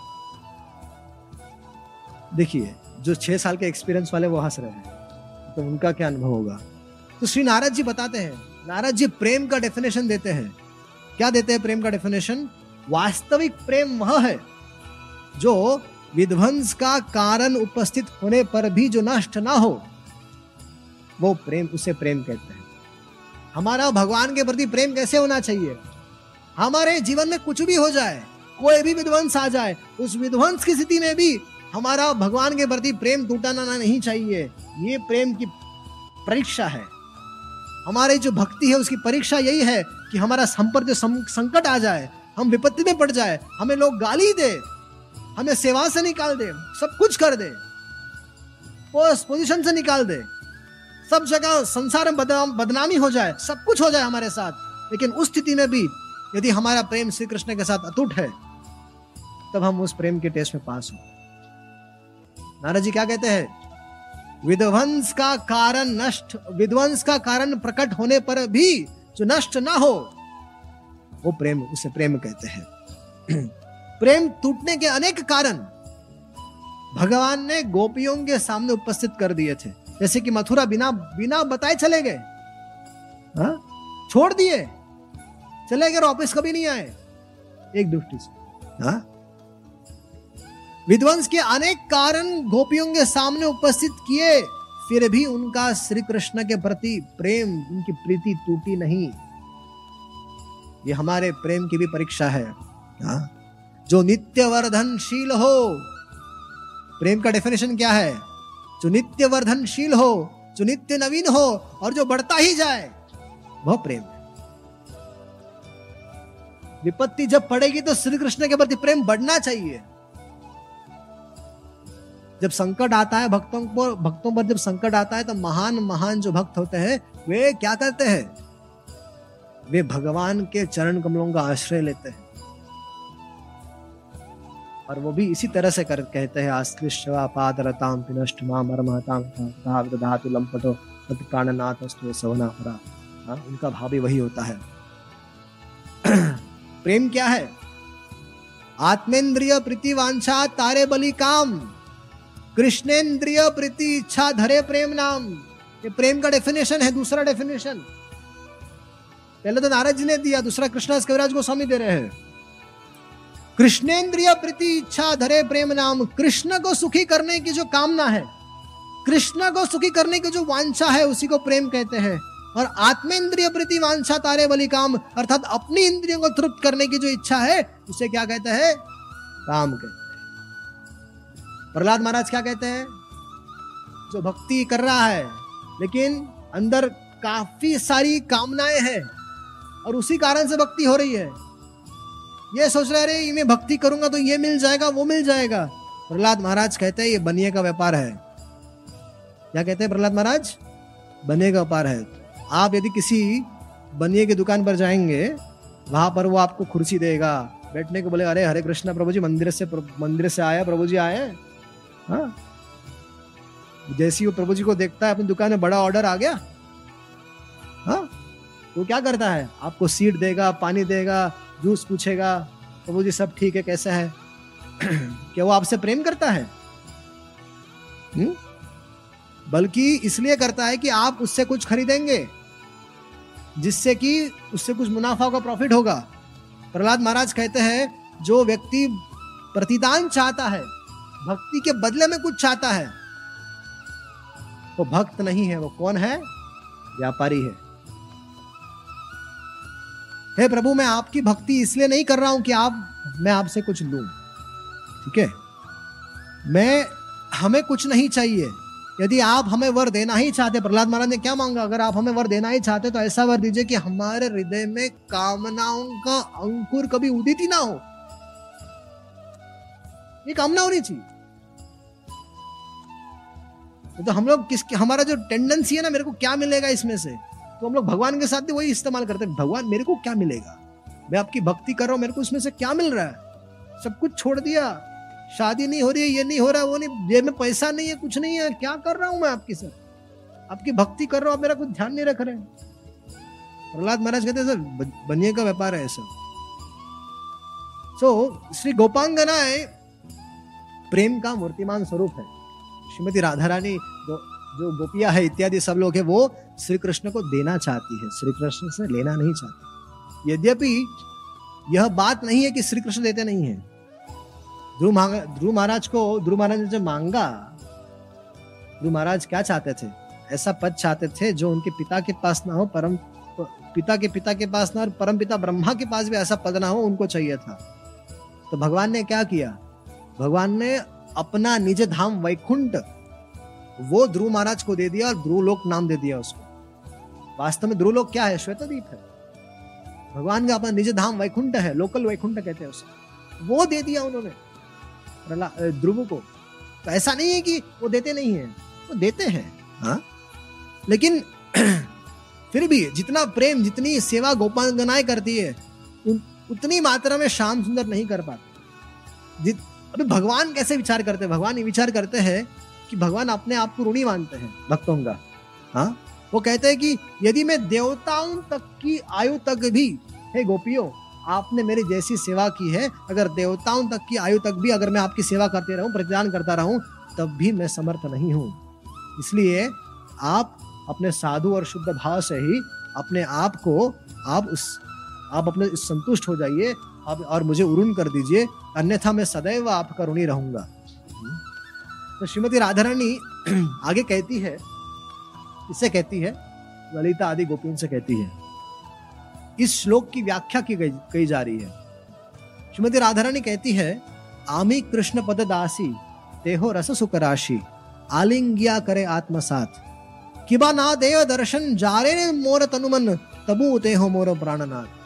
S1: देखिए जो छह साल के एक्सपीरियंस वाले वो हंस रहे हैं। तो उनका क्या अनुभव होगा? तो श्री नारद जी बताते हैं, नारद जी प्रेम का डेफिनेशन देते हैं। क्या देते हैं प्रेम का डेफिनेशन वास्तविक प्रेम वह है जो विध्वंस का कारण उपस्थित होने पर भी जो नष्ट ना हो, वो प्रेम, उसे प्रेम कहते हैं। हमारा भगवान के प्रति प्रेम कैसे होना चाहिए? हमारे जीवन में कुछ भी हो जाए, कोई भी विध्वंस आ जाए, उस विध्वंस की स्थिति में भी हमारा भगवान के प्रति प्रेम टूटाना नहीं चाहिए। ये प्रेम की परीक्षा है। हमारी जो भक्ति है, उसकी परीक्षा यही है कि हमारा हम पर जो संकट आ जाए, हम विपत्ति में पड़ जाए, हमें लोग गाली दे, हमें सेवा से निकाल दे, सब कुछ कर दे पोजीशन से निकाल दे। सब जगह संसार में बदनाम, बदनामी हो जाए, सब कुछ हो जाए हमारे साथ। लेकिन उस स्थिति में भी यदि हमारा प्रेम श्री कृष्ण के साथ अटूट है, तब हम उस प्रेम के टेस्ट में पास हो। नारद जी क्या कहते हैं? विध्वंस का कारण नष्ट, विध्वंस का कारण प्रकट होने पर भी जो नष्ट ना हो, वो प्रेम, उसे प्रेम कहते हैं। प्रेम टूटने के अनेक कारण भगवान ने गोपियों के सामने उपस्थित कर दिए थे। जैसे कि मथुरा बिना बिना बताए चले गए। हाँ? छोड़ दिए। चले गए वापस कभी नहीं आए। एक दृष्टि से। हाँ? विध्वंस के अनेक कारण गोपियों के सामने उपस्थित किए, फिर भी उनका श्री कृष्ण के प्रति प्रेम, उनकी प्रीति टूटी नहीं। ये हमारे प्रेम की भी परीक्षा है। हा? जो नित्य वर्धनशील हो, प्रेम का डेफिनेशन क्या है? जो नित्य वर्धनशील हो, जो नित्य नवीन हो और जो बढ़ता ही जाए, वह प्रेम है। विपत्ति जब पड़ेगी तो श्री कृष्ण के प्रति प्रेम बढ़ना चाहिए। जब संकट आता है, भक्तों को, भक्तों पर जब संकट आता है तो महान महान जो भक्त होते हैं, वे क्या करते हैं? वे भगवान के चरण कमलों का आश्रय लेते हैं। और वो भी इसी तरह से कर, कहते हैं आस्कृष्वा पादरताम पिनष्ट माम धातु लंपटो प्राणनाथ सवना परा। हाँ उनका भाव भी वही होता है। प्रेम क्या है? आत्मेंद्रिय प्रीति वांछा तारे बलि काम। कृष्णेन्द्रिय प्रीति, इच्छा धरे प्रेम नाम। ये प्रेम का डेफिनेशन है, दूसरा डेफिनेशन पहले तो नारद जी ने दिया, दूसरा कृष्णदास कविराज गोस्वामी दे रहे हैं। कृष्णेन्द्रिय प्रीति, इच्छा धरे प्रेम नाम। कृष्ण को सुखी करने की जो कामना है, कृष्ण को सुखी करने की जो वांछा है, उसी को प्रेम कहते हैं। और आत्मेंद्रिय प्रति, वांछा तारे बलि काम, अर्थात अपनी इंद्रियों को तृप्त करने की जो इच्छा है, उसे क्या कहते हैं? काम कहते प्रहलाद महाराज क्या कहते हैं? जो भक्ति कर रहा है, लेकिन अंदर काफ़ी सारी कामनाएँ हैं और उसी कारण से भक्ति हो रही है। ये सोच रहे, अरे मैं भक्ति करूँगा तो ये मिल जाएगा, वो मिल जाएगा। प्रहलाद महाराज कहते हैं, ये बनिए का व्यापार है। क्या कहते हैं प्रहलाद महाराज? बनिए का व्यापार है। आप यदि किसी बनिए की दुकान पर जाएँगे, वहाँ पर वो आपको कुर्सी देगा। बैठने को बोले अरे, हरे कृष्णा, प्रभु जी, मंदिर से मंदिर से आया, प्रभु जी आए हाँ। जैसी वो प्रभु जी को देखता है, अपनी दुकान में बड़ा ऑर्डर आ गया। हाँ तो क्या करता है? आपको सीट देगा, पानी देगा जूस पूछेगा, प्रभु जी सब ठीक है, कैसा है? क्या वो आपसे प्रेम करता है? हुँ? हम्म? बल्कि इसलिए करता है कि आप उससे कुछ खरीदेंगे, जिससे कि उससे कुछ मुनाफा का प्रॉफिट होगा। प्रहलाद महाराज कहते हैं, जो व्यक्ति प्रतिदान चाहता है भक्ति के बदले में कुछ चाहता है? वो भक्त नहीं है, वो कौन है? व्यापारी है। हे प्रभु, मैं आपकी भक्ति इसलिए नहीं कर रहा हूँ कि आप, मैं आपसे कुछ लू। ठीक है? मैं, हमें कुछ नहीं चाहिए। यदि आप हमें वर देना ही चाहते, प्रहलाद महाराज ने क्या मांगा? अगर आप हमें वर देना ही चाहते तो ऐसा वर दीजिए कि हमारे हृदय में कामनाओं का अंकुर कभी उदित ही ना हो। ये कामना होनी चाहिए। तो हम लोग किस हमारा जो टेंडेंसी है ना मेरे को क्या मिलेगा इसमें से? तो हम लोग भगवान के साथ भी वही इस्तेमाल करते हैं। भगवान मेरे को क्या मिलेगा? मैं आपकी भक्ति कर रहा हूँ मेरे को इसमें से क्या मिल रहा है? सब कुछ छोड़ दिया। शादी नहीं हो रही है ये नहीं हो रहा वो नहीं जेब में पैसा नहीं है कुछ नहीं है। क्या कर रहा हूँ मैं आपकी सर आपकी भक्ति कर रहा हूँ आप मेरा कुछ ध्यान नहीं रख रहे प्रहलाद महाराज कहते सर बनिए का व्यापार है सर सो so, श्री गोपांगनाए प्रेम का मूर्तिमान स्वरूप है। श्रीमती राधा रानी जो जो गोपिया है, इत्यादि सब लोग है, वो श्री कृष्ण को देना चाहती है। श्री कृष्ण से लेना नहीं चाहती। यद्यपि यह बात नहीं है कि श्री कृष्ण देते नहीं है। ध्रुव ध्रुव महाराज को, ध्रुव महाराज ने जब मांगा, ध्रुव महाराज क्या चाहते थे? ऐसा पद चाहते थे जो उनके पिता के पास ना हो, परम, पिता के पिता के पास ना और परम पिता ब्रह्मा के पास भी ऐसा पद ना हो, उनको चाहिए था। तो भगवान ने क्या किया? भगवान ने अपना निज धाम वैकुंठ, वो ध्रुव महाराज को दे दिया और ध्रुवलोक नाम दे दिया उसको। वास्तव में ध्रुवलोक क्या है? श्वेतदीप है। भगवान का अपना निज धाम वैकुंठ है, लोकल वैकुंठ कहते हैं उसको वो दे दिया उन्होंने ध्रुव को। तो ऐसा नहीं है कि वो देते नहीं है, वो देते हैं। हाँ? लेकिन फिर भी जितना प्रेम, जितनी सेवा गोपाल गनाएँ करती है उतनी मात्रा में श्याम सुंदर नहीं कर पाते। अभी भगवान कैसे विचार करते हैं? भगवान ये विचार करते हैं कि भगवान अपने आप को ऋणी मानते हैं, भक्तों का। हाँ? वो कहते हैं कि यदि मैं देवताओं तक की आयु तक भी, हे गोपियों, आपने मेरी जैसी सेवा की है, अगर देवताओं तक की आयु तक भी अगर मैं आपकी सेवा करते रहूँ, प्रतिदान करता रहूँ, तब भी मैं समर्थ नहीं हूँ। इसलिए आप अपने साधु और शुद्ध भाव से ही अपने आप को, आप उस, आप अपने संतुष्ट हो जाइए, आप और मुझे उरुण कर दीजिए अन्यथा मैं सदैव आपका ऋणी रहूँगा। तो श्रीमती राधा रानी आगे कहती है इसे कहती है, ललिता आदि गोपियों से कहती है, इस श्लोक की व्याख्या की गई, कही जा रही है। श्रीमती राधा रानी कहती है, आमी कृष्ण पद दासी, तेहो रस सुख राशि, आलिंग्या करे आत्मसात किबा ना देव दर्शन, जारे मोर तनुमन तबु ते हो मोर प्राणनाथ।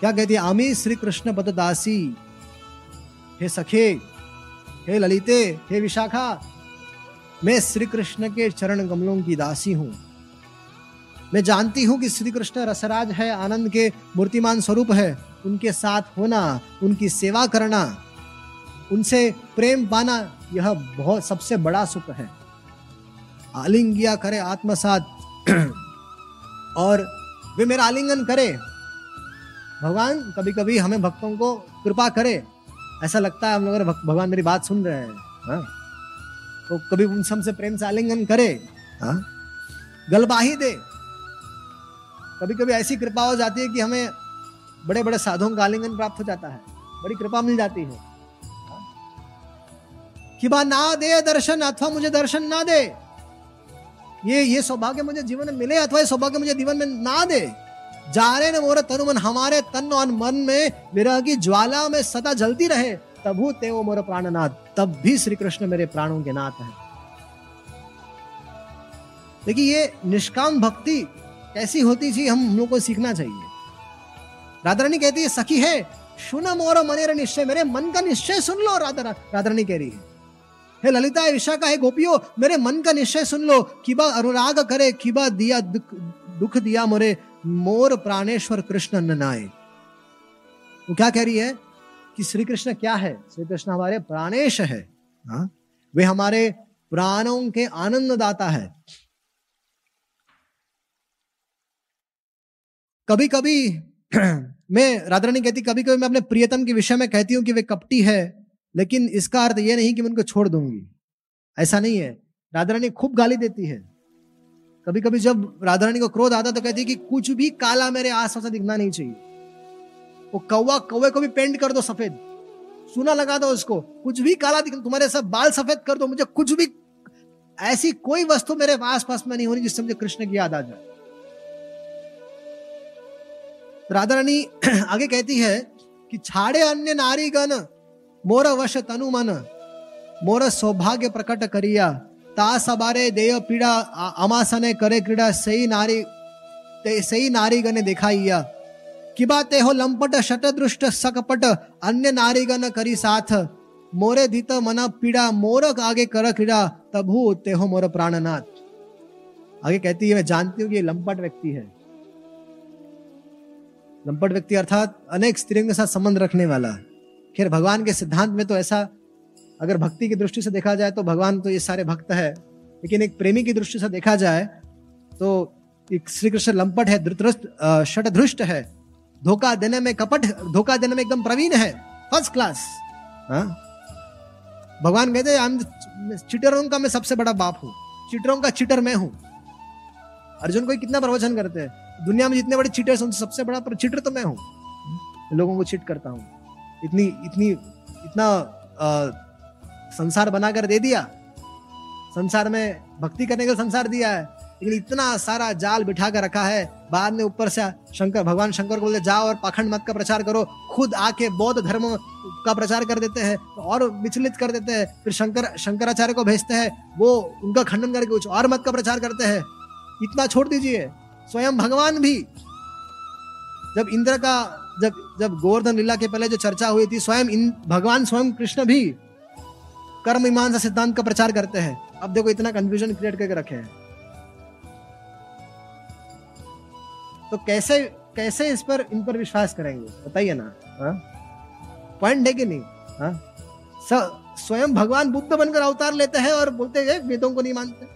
S1: क्या कहती है, आमी श्री कृष्ण पद दासी हे सखे, हे ललिते, हे विशाखा, मैं श्री कृष्ण के चरण कमलों की दासी हूँ। मैं जानती हूँ कि श्री कृष्ण रसराज है, आनंद के मूर्तिमान स्वरूप है। उनके साथ होना, उनकी सेवा करना, उनसे प्रेम पाना, यह बहुत, सबसे बड़ा सुख है। आलिंगिया करे आत्मसात और वे मेरा आलिंगन करे। भगवान कभी कभी हमें भक्तों को कृपा करे। ऐसा लगता है हम लोग भगवान मेरी बात सुन रहे हैं। हा? तो कभी उनसे हमसे प्रेम से आलिंगन करे। हा? गलबाही दे। कभी कभी ऐसी कृपा हो जाती है कि हमें बड़े बड़े साधुओं का आलिंगन प्राप्त हो जाता है। बड़ी कृपा मिल जाती है। कि बा ना दे दर्शन अथवा मुझे दर्शन ना दे। ये ये सौभाग्य मुझे जीवन में मिले अथवा ये सौभाग्य मुझे जीवन में ना दे। जारे न मोर तनुमन हमारे तन और मन में विरह की ज्वाला में सदा जलती रहे तबू ते वो मोर प्राणनाथ, तब भी श्री कृष्ण मेरे प्राणों के नाथ है। देखिए, ये निष्काम भक्ति कैसी होती थी, हम लोग को सीखना चाहिए। राधा रानी कहती है, सखी है, सुन मोर मनेर निश्चय, मेरे मन का निश्चय सुन लो, राधा राधा कह रही है। हे ललिता, है विशाखा, है गोपियो, मेरे मन का निश्चय सुन लो किबा अनुराग करे किबा दिया दुख दुख दिया मोरे मोर प्राणेश्वर कृष्ण ननाए वो क्या कह रही है? कि श्री कृष्ण क्या है? श्री कृष्ण हमारे प्राणेश है। हा? वे हमारे प्राणों के आनंद दाता है। कभी कभी मैं, राधारानी कहती कभी कभी मैं अपने प्रियतम के विषय में कहती हूँ कि वे कपटी है, लेकिन इसका अर्थ यह नहीं कि मैं उनको छोड़ दूँगी। ऐसा नहीं है। राधारानी खूब गाली देती है। कभी कभी जब राधा रानी को क्रोध आता तो कहती है कि कुछ भी काला मेरे आस पास दिखना नहीं चाहिए। वो कौवा, कौवे को भी पेंट कर दो सफ़ेद। सुना लगा दो उसको, कुछ भी काला दिख, तुम्हारे सब बाल सफ़ेद कर दो, मुझे कुछ भी ऐसी कोई वस्तु मेरे आस पास में नहीं होनी जिससे मुझे कृष्ण की याद आ जाए। राधा रानी आगे कहती है कि छाड़े अन्य नारी गण, मोर वश तनु मन, मोर सौभाग्य प्रकट करिया। ता सबारे देय पीड़ा अमासने करे क्रीड़ा, सही नारी, ते सही नारी गने दिखाइया। कि बात हो लंपट शट दृष्ट सकपट, अन्य नारीगण करी साथ। मोरे धीत मना पीड़ा मोर आगे कर क्रीड़ा, तभु ते हो मोर प्राणनाथ। आगे कहती है, मैं जानती हूँ कि ये लंपट व्यक्ति है। लंपट व्यक्ति अर्थात अनेक स्त्रियों के साथ संबंध रखने वाला। खैर, भगवान के सिद्धांत में तो ऐसा अगर भक्ति की दृष्टि से देखा जाए तो भगवान तो ये सारे भक्त है। लेकिन एक प्रेमी की दृष्टि से देखा जाए तो एक श्री कृष्ण लंपट है षटधृष्ट है। धोखा देने में कपट धोखा देने में एकदम प्रवीण है। फ़र्स्ट क्लास हाँ? भगवान कहते हैं चिटरों का मैं सबसे बड़ा बाप हूँ। चिटरों का चिटर मैं हूँ। अर्जुन को कितना प्रवचन करते हैं। दुनिया में जितने बड़े चिटर हैं सबसे बड़ा पर चिटर तो मैं हूँ। लोगों को चिट करता हूँ। इतनी इतनी इतना आ, संसार बनाकर दे दिया। संसार में भक्ति करने का संसार दिया है। लेकिन इतना सारा जाल बिठा कर रखा है। बाद में ऊपर से शंकर, भगवान शंकर को बोलते, जाओ और पाखंड मत का प्रचार करो। खुद आके बौद्ध धर्म का प्रचार कर देते हैं और विचलित कर देते हैं। फिर शंकर, शंकराचार्य को भेजते हैं। वो उनका खंडन करके कुछ और मत का प्रचार करते हैं। इतना छोड़ दीजिए। स्वयं भगवान भी। जब इंद्र का, जब जब गोवर्धन लीला के पहले जो चर्चा हुई थी, स्वयं भगवान स्वयं कृष्ण भी कर्म मीमांसा सिद्धांत का प्रचार करते हैं। अब देखो इतना कंफ्यूजन क्रिएट करके रखे हैं। तो कैसे कैसे इस पर, इन पर विश्वास करेंगे? बताइए ना पॉइंट हाँ? है कि नहीं? हाँ? स्वयं भगवान बुद्ध बनकर अवतार लेते हैं और बोलते हैं वेदों को नहीं मानते।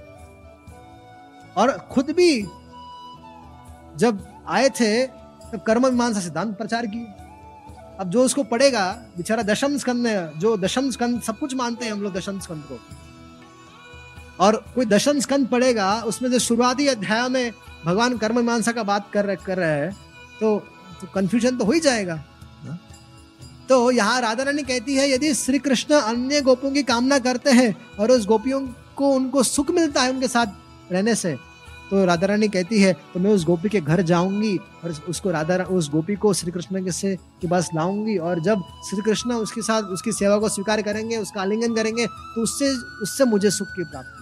S1: और खुद भी जब आए थे तो कर्म मीमांसा सिद्धांत प्रचार किए। अब जो उसको पढ़ेगा बेचारा दशम स्कंद में जो दशम स्कंद सब कुछ मानते हैं हम लोग दशम स्कंद को और कोई दशम स्कंद पढ़ेगा उसमें जो शुरुआती अध्याय में भगवान कर्म मीमांसा का बात कर रहे कर रहे हैं तो तो कंफ्यूजन तो हो ही जाएगा हाँ? तो यहाँ राधा रानी कहती है यदि श्री कृष्ण अन्य गोपियों की कामना करते हैं और उस गोपियों को उनको सुख मिलता है उनके साथ रहने से तो राधा रानी कहती है तो मैं उस गोपी के घर जाऊँगी और उसको राधा, उस गोपी को श्री कृष्ण के से, के पास लाऊँगी और जब श्री कृष्ण उसके साथ, उसकी सेवा को स्वीकार करेंगे, उसका आलिंगन करेंगे तो उससे उससे मुझे सुख की प्राप्ति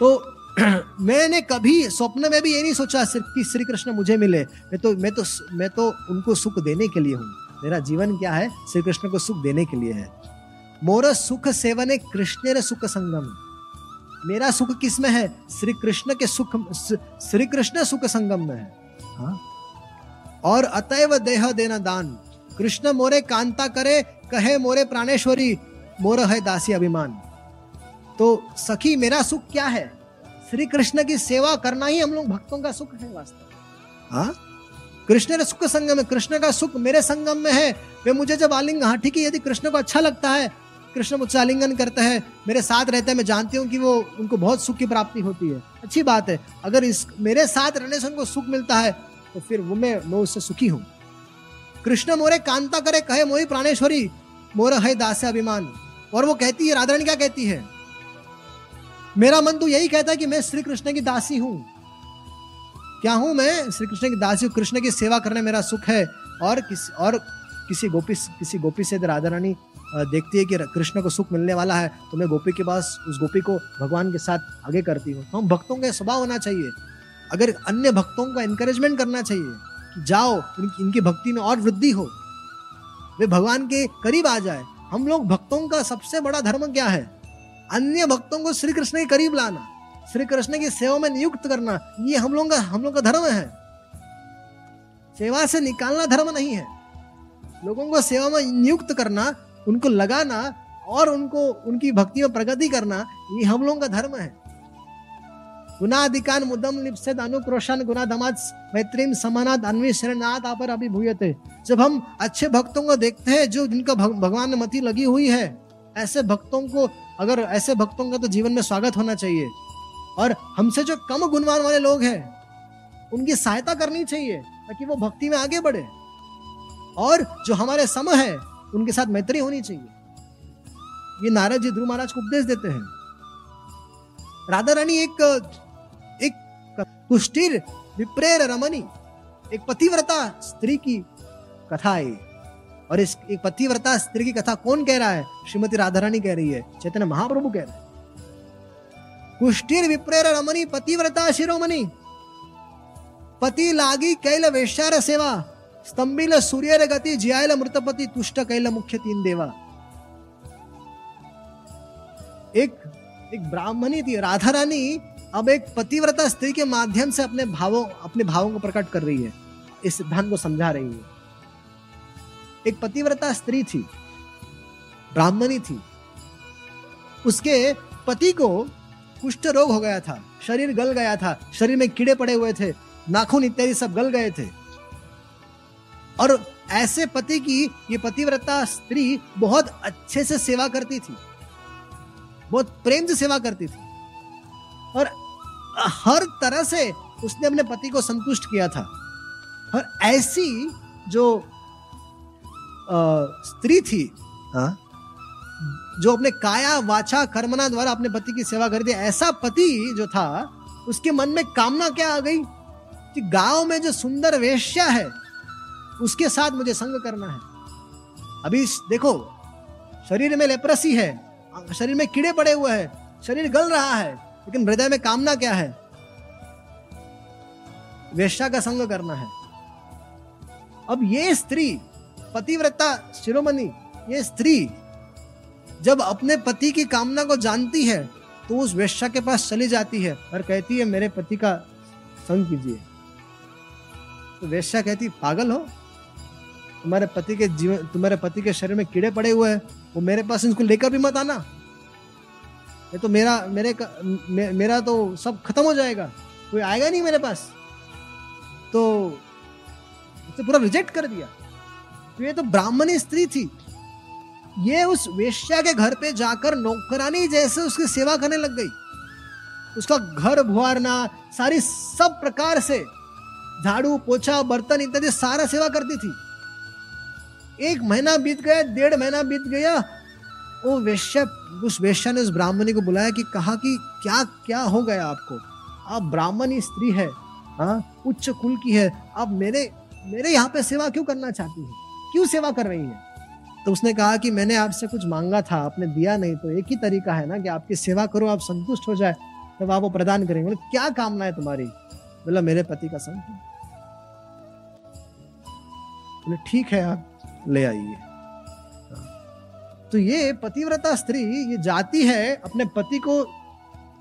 S1: तो मैंने कभी स्वप्न में भी ये नहीं सोचा कि श्री कृष्ण मुझे मिले। मैं तो मैं तो मैं तो उनको सुख देने के लिए हूँ। मेरा जीवन क्या है? श्री कृष्ण को सुख देने के लिए है। मोर सुख सेवन कृष्ण सुख संगम। मेरा सुख किसमें है? श्री कृष्ण के सुख श्री कृष्ण सुख संगम में है। हा? और अतएव देह देना दान। कृष्ण मोरे कांता करे, कहे मोरे प्राणेश्वरी, मोर है दासी अभिमान। तो सखी, मेरा सुख क्या है? श्री कृष्ण की सेवा करना ही हम लोग भक्तों का सुख है वास्तव हाँ? कृष्ण सुख संगम है कृष्ण का सुख मेरे संगम में है। वे मुझे जब आलिंग हाँ ठीक है यदि कृष्ण को अच्छा लगता है कृष्ण मुझसे आलिंगन करते हैं, मेरे साथ रहते हैं, मैं जानती हूँ कि वो उनको बहुत सुख की प्राप्ति होती है। अच्छी बात है, अगर इस, मेरे साथ रहने से उनको सुख मिलता है तो फिर वो मैं मैं उससे सुखी हूँ। कृष्ण मोरे कांता करे कहे मोही प्राणेश्वरी, मोर है दास अभिमान। और वो कहती है, राधारानी क्या कहती है? मेरा मन तो यही कहता है कि मैं श्री कृष्ण की दासी हूँ। क्या हूँ मैं? श्री कृष्ण की दासी कृष्ण की सेवा करने मेरा सुख है, और किस, और किसी गोपी किसी गोपी से राधा रानी देखती है कि कृष्ण को सुख मिलने वाला है तो मैं गोपी के पास, उस गोपी को भगवान के साथ आगे करती हूँ। तो हम भक्तों का स्वभाव होना चाहिए। अगर अन्य भक्तों का इंकरेजमेंट करना चाहिए, कि जाओ इनकी भक्ति में और वृद्धि हो, वे भगवान के करीब आ जाए। हम लोग भक्तों का सबसे बड़ा धर्म क्या है? अन्य भक्तों को श्री कृष्ण के करीब लाना, श्री कृष्ण की सेवा में नियुक्त करना, ये हम लोग का, हम लोग का धर्म है। सेवा से निकालना धर्म नहीं है। लोगों को सेवा में नियुक्त करना, उनको लगाना और उनको, उनकी भक्ति में प्रगति करना, ये हम लोगों का धर्म है। गुनाधिकान मुदम लिप्सित अनुक्रोशन दमाद मैत्रीम समानाद अन्वी शरणाथ आपर अभिभूयते। जब हम अच्छे भक्तों को देखते हैं, जो जिनका भगवान में मति लगी हुई है, ऐसे भक्तों को, अगर ऐसे भक्तों का तो जीवन में स्वागत होना चाहिए। और हमसे जो कम गुणवान वाले लोग हैं, उनकी सहायता करनी चाहिए, ताकि वो भक्ति में आगे बढ़े। और जो हमारे सम है, उनके साथ मैत्री होनी चाहिए। ये नारद जी ध्रुव महाराज को उपदेश देते हैं। राधा रानी एक एक कुष्ठिर, विप्रेर रमनी एक पतिव्रता स्त्री की कथा है। और इस, एक पतिव्रता स्त्री की कथा कौन कह रहा है? श्रीमती राधा रानी कह रही है, चैतन्य महाप्रभु कह रहे हैं। कुष्ठिर, विप्रेर रमनी पतिव्रता शिरोमणि, पति लागी कैल वेश्यार सेवा स्तंभिल सूर्य गती जियाल मृतपति तुष्ट कैल मुख्य तीन देवा एक एक ब्राह्मणी थी राधा रानी अब एक पतिव्रता स्त्री के माध्यम से अपने भावों अपने भावों को प्रकट कर रही है इस सिद्धांत को समझा रही है एक पतिव्रता स्त्री थी ब्राह्मणी थी उसके पति को कुष्ठ रोग हो गया था शरीर गल गया था शरीर में कीड़े पड़े हुए थे नाखून इत्यादि सब गल गए थे और ऐसे पति की ये पतिव्रता स्त्री बहुत अच्छे से सेवा करती थी। बहुत प्रेम से सेवा करती थी। और हर तरह से उसने अपने पति को संतुष्ट किया था। और ऐसी जो आ, स्त्री थी हा? जो अपने काया वाचा कर्मना द्वारा अपने पति की सेवा करती ऐसा पति जो था उसके मन में कामना क्या आ गई? कि गाँव में जो सुंदर वेश्या है उसके साथ मुझे संग करना है। अभी देखो, शरीर में लेप्रसी है शरीर में कीड़े पड़े हुए हैं, शरीर गल रहा है, लेकिन हृदय में कामना क्या है? वेश्या का संग करना है। अब ये स्त्री, पतिव्रता, शिरोमणि, ये स्त्री जब अपने पति की कामना को जानती है तो उस वेश्या के पास चली जाती है और कहती है, मेरे पति का संग कीजिए। तो वेश्या कहती, पागल हो तुम्हारे पति के जीवन तुम्हारे पति के शरीर में कीड़े पड़े हुए हैं वो मेरे पास इनको लेकर भी मत आना। ये तो मेरा मेरे मे, मेरा तो सब खत्म हो जाएगा। कोई आएगा नहीं मेरे पास। तो उसे पूरा रिजेक्ट कर दिया। तो ये तो ब्राह्मणी स्त्री थी। ये उस वेश्या के घर पे जाकर नौकरानी जैसे उसकी सेवा करने लग गई। उसका घर भुआरना सारी सब प्रकार से झाड़ू पोछा बर्तन इत्यादि सारा सेवा करती थी। एक महीना बीत गया, डेढ़ महीना बीत गया। वो वेश्या, उस वेश्या ने उस ब्राह्मणी को बुलाया कि कहा कि क्या क्या हो गया आपको? आप ब्राह्मणी स्त्री है हाँ उच्च कुल की है। आप मेरे मेरे यहाँ पे सेवा क्यों करना चाहती है? क्यों सेवा कर रही है? तो उसने कहा कि मैंने आपसे कुछ मांगा था, आपने दिया नहीं तो एक ही तरीका है ना कि आपकी सेवा करो, आप संतुष्ट हो जाए। तब आप वो प्रदान करेंगे। बोले, क्या कामना है तुम्हारी? बोला, मेरे पति का संत बोले, ठीक है, आप ले आइए। तो ये पतिव्रता स्त्री, ये जाती है, अपने पति को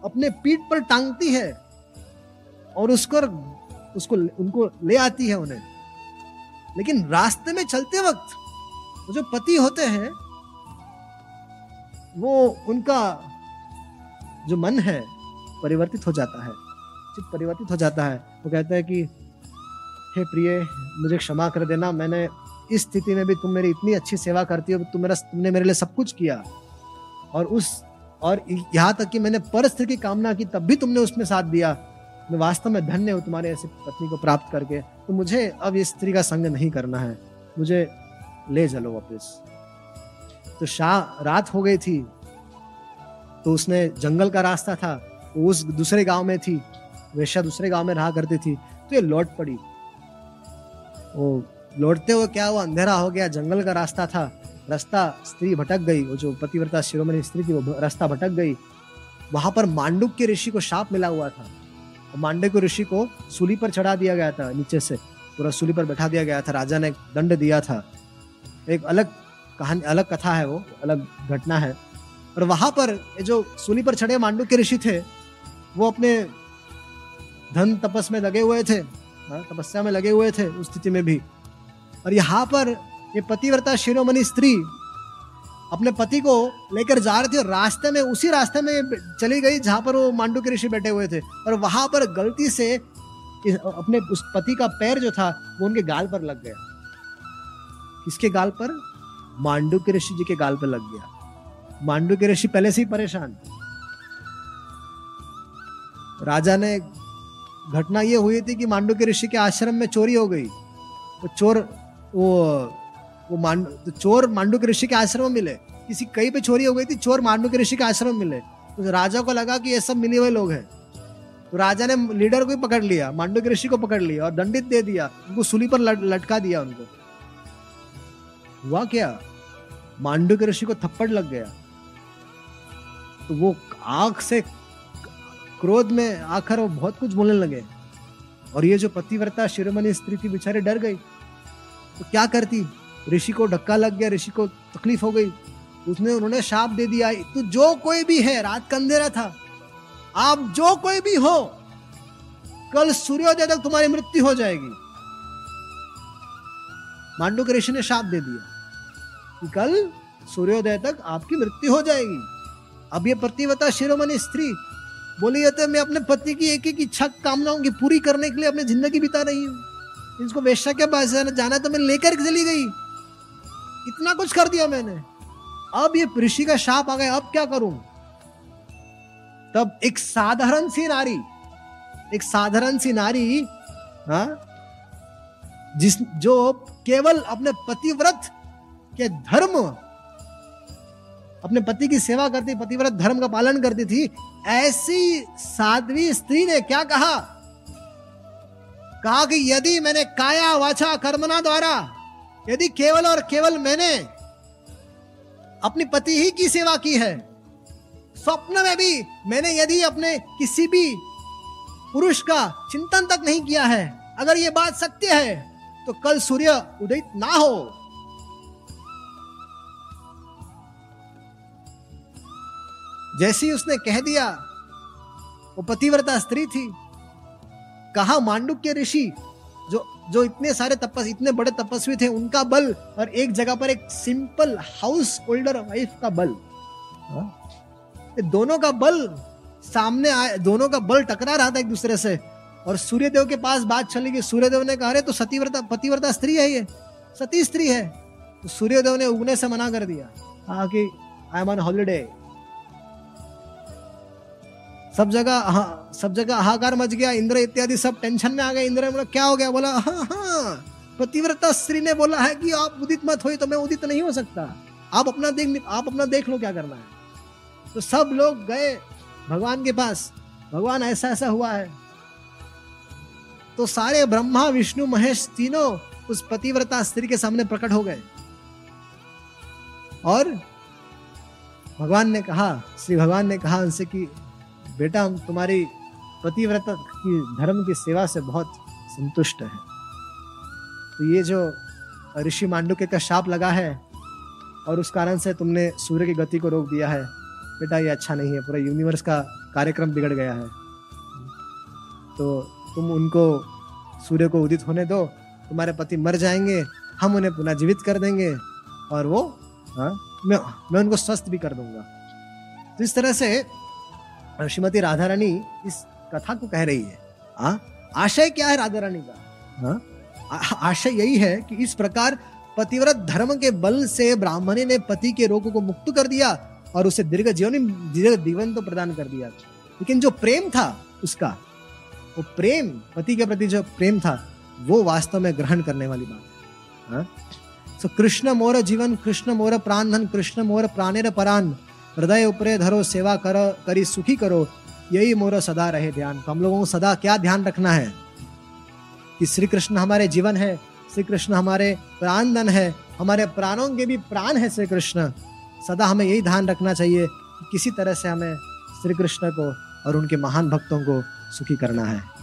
S1: अपने पीठ पर टांगती है और उसको उसको उनको ले आती है उन्हें। लेकिन रास्ते में चलते वक्त जो पति होते हैं, वो उनका जो मन है, परिवर्तित हो जाता है। परिवर्तित हो जाता है। वो कहता है कि, हे प्रिय, मुझे क्षमा कर देना, मैंने इस स्थिति में भी तुम मेरी इतनी अच्छी सेवा करती हो, तुम मेरा, तुमने मेरे लिए सब कुछ किया। और उस, और यहाँ तक कि मैंने पर स्त्री की कामना की, तब भी तुमने उसमें साथ दिया। मैं वास्तव में धन्य हूँ तुम्हारे ऐसे पत्नी को प्राप्त करके। तो मुझे अब इस स्त्री का संग नहीं करना है। मुझे ले चलो वापस। तो शाह रात हो गई थी। तो उसने, जंगल का रास्ता था। उस दूसरे गाँव में थी। वेश्या दूसरे गाँव में रहा करती थी। तो ये लौट पड़ी। वो लौटते हुए क्या हुआ अंधेरा हो गया जंगल का रास्ता था। रास्ता स्त्री भटक गई वो जो पतिव्रता शिरोमणि स्त्री थी वो रास्ता भटक गई। वहाँ पर मांडुक के ऋषि को शाप मिला हुआ था। मांडे को ऋषि को सूली पर चढ़ा दिया गया था नीचे से। पूरा सूली पर बैठा दिया गया था राजा ने दंड दिया था। एक अलग कहानी अलग कथा है वो अलग घटना है। और वहाँ पर जो सूली पर चढ़े मांडू के ऋषि थे वो अपने धन तपस में लगे हुए थे हाँ, तपस्या में लगे हुए थे उस स्थिति में भी। और यहाँ पर ये पतिव्रता शिरोमणि स्त्री अपने पति को लेकर जा रही थी और रास्ते में, उसी रास्ते में चली गई जहाँ पर वो मांडू के ऋषि बैठे हुए थे। और वहाँ पर गलती से अपने उस पति का पैर जो था, वो उनके गाल पर लग गया। किसके गाल पर? मांडू के ऋषि जी के गाल पर लग गया। मांडू के ऋषि पहले से ही परेशान थे। राजा ने घटना ये हुई थी कि मांडू के ऋषि के आश्रम में चोरी हो गई। वो चोर वो वो मांड तो चोर मांडू के ऋषि के आश्रम में मिले। किसी कहीं पे चोरी हो गई थी चोर मांडू के ऋषि के आश्रम में मिले। तो राजा को लगा कि ये सब मिले हुए लोग हैं। तो राजा ने लीडर को ही पकड़ लिया मांडू के ऋषि को पकड़ लिया और दंडित दे दिया। उनको सूली पर लट, लटका दिया उनको। हुआ क्या? मांडू के ऋषि को थप्पड़ लग गया। तो वो आँख से क्रोध में आकर वो बहुत कुछ बोलने लगे। और ये जो पतिव्रता शिरोमणि स्त्री थी बेचारे डर गई। तो क्या करती? ऋषि को धक्का लग गया, ऋषि को तकलीफ़ हो गई। उसने, उन्होंने शाप दे दिया तो जो कोई भी है, रात का अंधेरा था, आप जो कोई भी हो, कल सूर्योदय तक तुम्हारी मृत्यु हो जाएगी। मांडू के ऋषि ने शाप दे दिया कि कल सूर्योदय तक आपकी मृत्यु हो जाएगी। अब ये प्रतिवता शिरोमणि स्त्री बोली जाते मैं अपने पति की एक एक इच्छा, कामनाओं की पूरी करने के लिए अपनी ज़िंदगी बिता रही हूँ। इसको वेश्या के पास जाना तो मैं लेकर चली गई। इतना कुछ कर दिया मैंने। अब ये ऋषि का शाप आ गया, अब क्या करूँ? तब एक साधारण सी नारी, एक साधारण सी नारी, हा? जिस, जो केवल अपने पतिव्रत के धर्म, अपने पति की सेवा करती, पतिव्रत धर्म का पालन करती थी, ऐसी साध्वी स्त्री ने क्या कहा? कहा कि यदि मैंने काया वाचा कर्मना द्वारा, यदि केवल और केवल मैंने अपनी पति ही की सेवा की है, स्वप्न में भी मैंने यदि अपने किसी भी पुरुष का चिंतन तक नहीं किया है, अगर ये बात सत्य है तो कल सूर्य उदित ना हो। जैसी उसने कह दिया, वो पतिव्रता स्त्री थी। कहा मांडुक के ऋषि? जो जो इतने सारे तपस, इतने बड़े तपस्वी थे, उनका बल और एक जगह पर एक सिंपल हाउस होल्डर वाइफ का बल। हाँ? दोनों का बल सामने आए, दोनों का बल टकरा रहा था एक दूसरे से। और सूर्यदेव के पास बात चली गई सूर्यदेव ने कहा तो सतीव्रता, पतिव्रता स्त्री है ये। सती स्त्री है। तो सूर्यदेव ने उगने से मना कर दिया। कहा कि आई एम ऑन हॉलीडे सब जगह हाँ, सब जगह हाहाकार मच गया इंद्र इत्यादि सब टेंशन में आ गए। इंद्र बोला क्या हो गया? बोला हाँ हाँ पतिव्रता स्त्री ने बोला है कि आप उदित मत हो तो मैं उदित नहीं हो सकता। आप अपना देख आप अपना देख लो क्या करना है। तो सब लोग गए भगवान के पास। भगवान ऐसा ऐसा हुआ है। तो सारे ब्रह्मा विष्णु महेश तीनों उस पतिव्रता स्त्री के सामने प्रकट हो गए। और भगवान ने कहा श्री भगवान ने कहा उनसे कि बेटा, हम तुम्हारी पतिव्रता की, धर्म की सेवा से बहुत संतुष्ट है। तो ये जो ऋषि मांडुके का शाप लगा है, और उस कारण से तुमने सूर्य की गति को रोक दिया है, बेटा, ये अच्छा नहीं है। पूरा यूनिवर्स का कार्यक्रम बिगड़ गया है। तो तुम उनको, सूर्य को उदित होने दो, तुम्हारे पति मर जाएँगे, हम उन्हें पुनः जीवित कर देंगे, और वो हाँ मैं मैं उनको स्वस्थ भी कर दूँगा। तो इस तरह से श्रीमती राधा रानी इस कथा को कह रही है। आ? हाँ? आशय क्या है राधा रानी का? हाँ? आशय यही है कि इस प्रकार पतिव्रत धर्म के बल से ब्राह्मणी ने पति के रोग को मुक्त कर दिया और उसे दीर्घ जीवन दीर्घ जीवन तो प्रदान कर दिया। लेकिन जो प्रेम था उसका, वो प्रेम, पति के प्रति जो प्रेम था, वो वास्तव में ग्रहण करने वाली बात है। सो कृष्ण मोर जीवन, कृष्ण मोर प्राण धन, कृष्ण मोर प्राणेर परान। हृदय उपरे धरो, सेवा करो, करी सुखी करो, यही मोर सदा रहे ध्यान। तो हम लोगों को सदा क्या ध्यान रखना है? कि श्री कृष्ण हमारे जीवन है श्री कृष्ण हमारे प्राण धन है, हमारे प्राणों के भी प्राण है श्री कृष्ण सदा हमें यही ध्यान रखना चाहिए कि किसी तरह से हमें श्री कृष्ण को और उनके महान भक्तों को सुखी करना है।